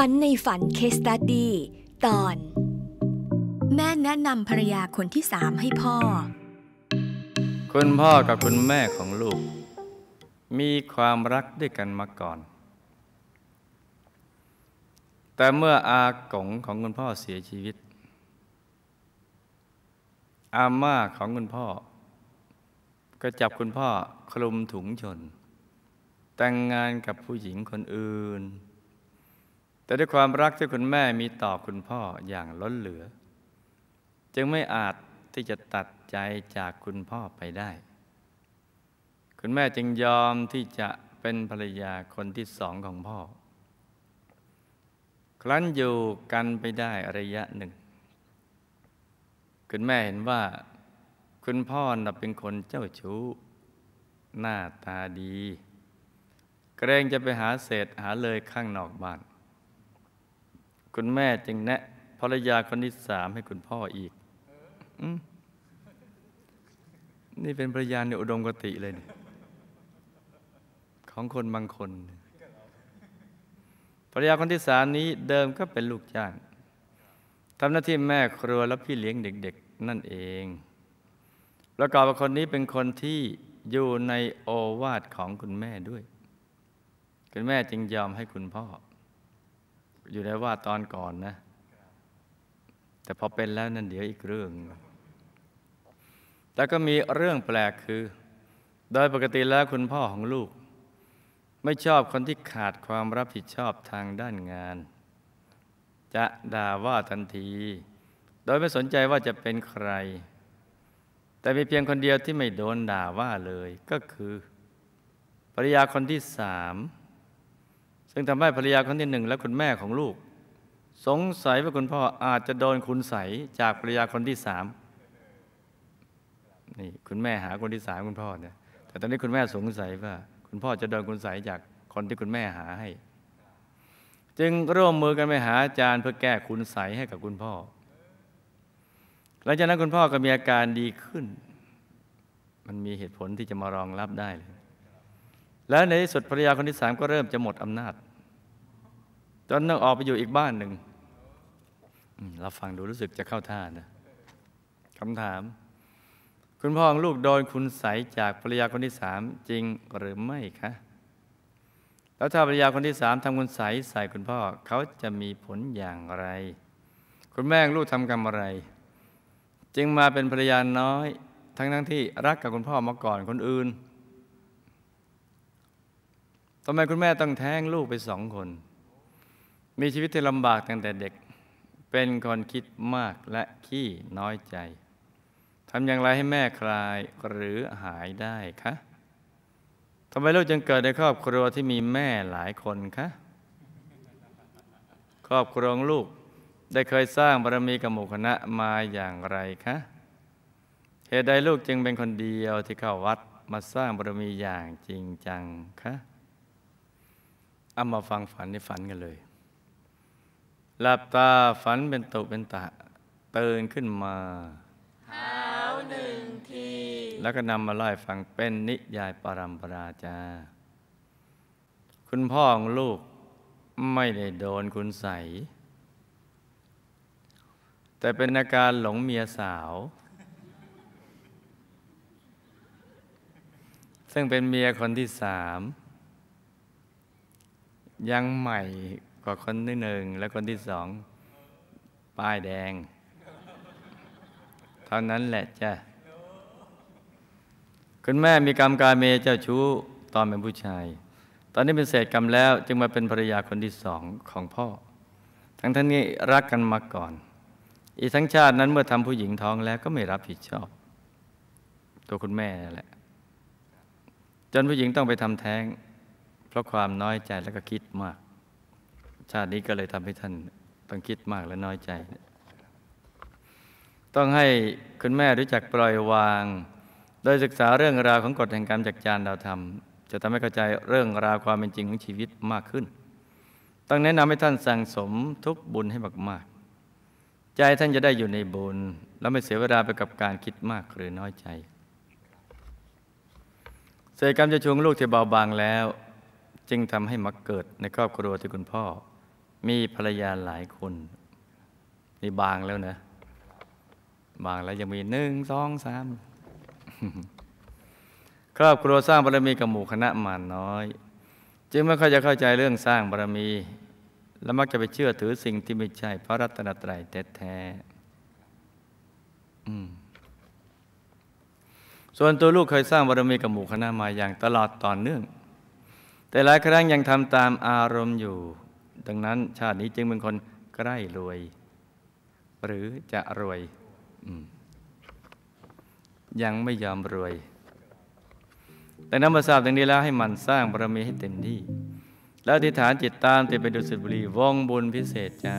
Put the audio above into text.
ฝันในฝันเคสตัดดี้ตอน แม่แนะนำภรรยาคนที่สามให้พ่อ คุณพ่อกับคุณแม่ของลูก มีความรักด้วยกันมาก่อน แต่เมื่ออากงของคุณพ่อเสียชีวิต อาม่าของคุณพ่อ ก็จับคุณพ่อคลุมถุงชน แต่งงานกับผู้หญิงคนอื่น แต่ด้วยความรักที่คุณแม่มีต่อคุณพ่ออย่างล้นเหลือ จึงไม่อาจที่จะตัดใจจากคุณพ่อไปได้ คุณแม่จึงยอมที่จะเป็นภรรยาคนที่สองของพ่อ ครั้นอยู่กันไปได้ระยะหนึ่ง คุณแม่เห็นว่า คุณพ่อน่ะเป็นคนเจ้าชู้ หน้าตาดี เกรงจะไปหาเศษหาเลยข้างนอกบ้าน คุณแม่จึงแนะภรรยาคนที่สามให้คุณพ่ออีกอนี่เป็นภรรยาในอุดมกติเลยเนี่ยของคนบางคนภรรยาคนที่สามนี้เดิมก็เป็นลูกจ้างทำหน้าที่แม่ครัวและพี่เลี้ยงเด็ก ๆ นั่นเองประกอบกับคนนี้เป็นคนที่อยู่ในโอวาทของคุณแม่ด้วย คุณแม่จึงยอมให้คุณพ่อ อยู่ในว่าตอนก่อนนะ แต่พอเป็นแล้วนั่นเดี๋ยวอีกเรื่อง แล้วก็มีเรื่องแปลกคือ โดยปกติแล้วคุณพ่อของลูก ไม่ชอบคนที่ขาดความรับผิดชอบทางด้านงาน จะด่าว่าทันที โดยไม่สนใจว่าจะเป็นใคร แต่มีเพียงคนเดียวที่ไม่โดนด่าว่าเลย ก็คือภรรยาคนที่สาม ซึ่งทำให้ภรรยาคนที่หนึ่งและคุณแม่ของลูก สงสัยว่าคุณพ่ออาจจะโดนคุณใสจากภรรยาคนที่สามนี่คุณแม่หาคนที่สามคุณพ่อเนี่ยแต่ตอนนี้คุณแม่สงสัยว่า คุณพ่อจะโดนคุณใสจากคนที่คุณแม่หาให้ จึงร่วมมือกันไปหาอาจารย์เพื่อแก้คุณใสให้กับคุณพ่อหลังจากนั้นคุณพ่อก็มีอาการดีขึ้น มันมีเหตุผลที่จะมารองรับได้เลย แล้วในที่สุดภรรยาคนที่สามก็เริ่มจะหมดอำนาจ จนต้องออกไปอยู่อีกบ้านหนึ่งเราฟังดูรู้สึกจะเข้าท่านะคำถาม คุณพ่อของลูกโดนคุณใสจากภรรยาคนที่สามจริงหรือไม่คะแล้วถ้าภรรยาคนที่สามทำคุณใสใส่คุณพ่อเขาจะมีผลอย่างไร คุณแม่ลูกทำกรรมอะไร จึงมาเป็นภรรยาน้อย ทั้งทั้งที่รักกับคุณพ่อมาก่อนคนอื่นทำไมคุณแม่ต้องแท้งลูกไปสองคน มีชีวิตที่ลำบากตั้งแต่เด็ก เป็นคนคิดมากและขี้น้อยใจทำอย่างไรให้แม่คลายหรือหายได้คะทำไมลูกจึงเกิดในครอบครัวที่มีแม่หลายคนคะครอบครัวลูกได้เคยสร้างบารมีกับหมู่คณะมาอย่างไรคะเหตุใดลูกจึงเป็นคนเดียวที่เข้าวัดมาสร้างบารมีอย่างจริงจังคะเอามาฟังฝันในฝันกันเลย หลับตาฝันเป็นตุเป็นตะตื่นขึ้นมาเท้าหนึ่งที แล้วก็นำมาไล่ฟังเป็นนิยายปรัมปราจา คุณพ่อของลูกไม่ได้โดนคุณใส แต่เป็นอาการหลงเมียสาว ซึ่งเป็นเมียคนที่สาม ยังใหม่ กว่าคนที่หนึ่งและคนที่สอง ป้ายแดง เท่านั้นแหละจ้ะ คุณแม่มีกรรมการเมเจ้าชู้ตอนเป็นผู้ชาย ตอนนี้เป็นเศษกรรมแล้ว จึงมาเป็นภรรยาคนที่สองของพ่อ ทั้งท่านนี้รักกันมาก่อน อีกทั้งชาตินั้นเมื่อทำผู้หญิงท้องแล้วก็ไม่รับผิดชอบ ตัวคุณแม่แหละ จนผู้หญิงต้องไปทำแท้ง เพราะความน้อยใจแล้วก็คิดมาก ชาตินี้ก็เลยทำให้ท่านต้องคิดมากและน้อยใจ ต้องให้คุณแม่รู้จักปล่อยวาง โดยศึกษาเรื่องราวของกฎแห่งกรรมจากจานดาวธรรม จะทำให้เข้าใจเรื่องราวความเป็นจริงของชีวิตมากขึ้น ต้องแนะนำให้ท่านสั่งสมทุกบุญให้มากๆ ใจท่านจะได้อยู่ในบุญ แล้วไม่เสียเวลาไปกับการคิดมากหรือน้อยใจเศษกรรมจะชวงลูกที่เบาบางแล้ว จึงทำให้มาเกิดในครอบครัวที่คุณพ่อ มีภรรยาหลายคนนี่บางแล้วนะบางแล้วยังมีหนึ่งสองสามครอบครัวสร้างบารมีกับหมู่คณะมานน้อย จึงไม่ค่อยจะเข้าใจเรื่องสร้างบารมี และมักจะไปเชื่อถือสิ่งที่ไม่ใช่พระรัตนตรัยแท้ๆส่วนตัวลูกเคยสร้างบารมีกับหมู่คณะมาอย่างตลอดต่อเนื่อง แต่หลายครั้งยังทำตามอารมณ์อยู่ ดังนั้นชาตินี้จึงเป็นคนใกล้รวย หรือจะรวย ยังไม่ยอมรวย แต่น้ำมาทราบดังนี้แล้วให้มันสร้างบารมีให้เต็มที่ แล้วอธิษฐานจิตตามติดไปดูสุบุรีวงบุญพิเศษจ้า